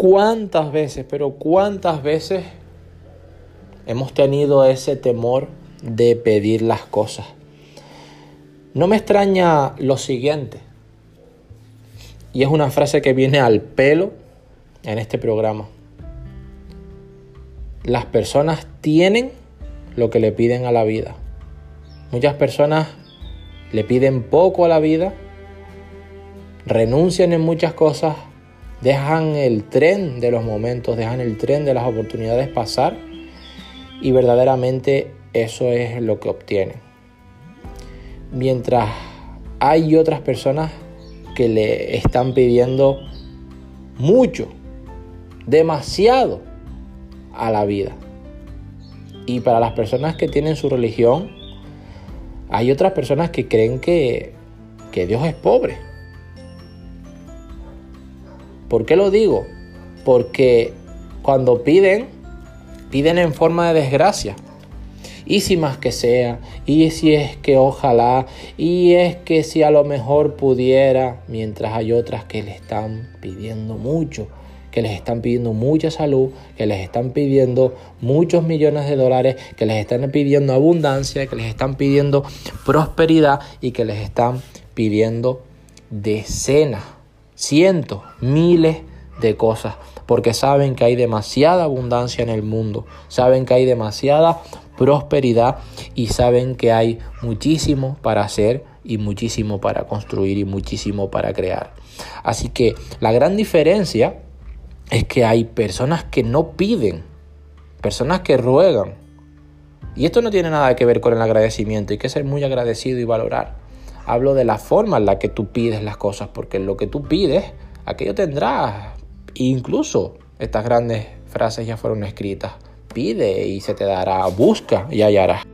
¿Cuántas veces, pero cuántas veces hemos tenido ese temor de pedir las cosas? No me extraña lo siguiente, y es una frase que viene al pelo en este programa. Las personas tienen lo que le piden a la vida. Muchas personas le piden poco a la vida, renuncian en muchas cosas dejan el tren de los momentos, dejan el tren de las oportunidades pasar y verdaderamente eso es lo que obtienen. Mientras hay otras personas que le están pidiendo mucho, demasiado a la vida. Y para las personas que tienen su religión, hay otras personas que creen que, que Dios es pobre ¿Por qué lo digo? Porque cuando piden, piden en forma de desgracia. Y si más que sea, y si es que ojalá, y es que si a lo mejor pudiera, mientras hay otras que le están pidiendo mucho, que les están pidiendo mucha salud, que les están pidiendo muchos millones de dólares, que les están pidiendo abundancia, que les están pidiendo prosperidad y que les están pidiendo decenas cientos, miles de cosas, porque saben que hay demasiada abundancia en el mundo, saben que hay demasiada prosperidad y saben que hay muchísimo para hacer y muchísimo para construir y muchísimo para crear. Así que la gran diferencia es que hay personas que no piden, personas que ruegan. Y esto no tiene nada que ver con el agradecimiento, hay que ser muy agradecido y valorar. Hablo de la forma en la que tú pides las cosas, porque lo que tú pides, aquello tendrás. Incluso estas grandes frases ya fueron escritas. Pide y se te dará, busca y hallarás.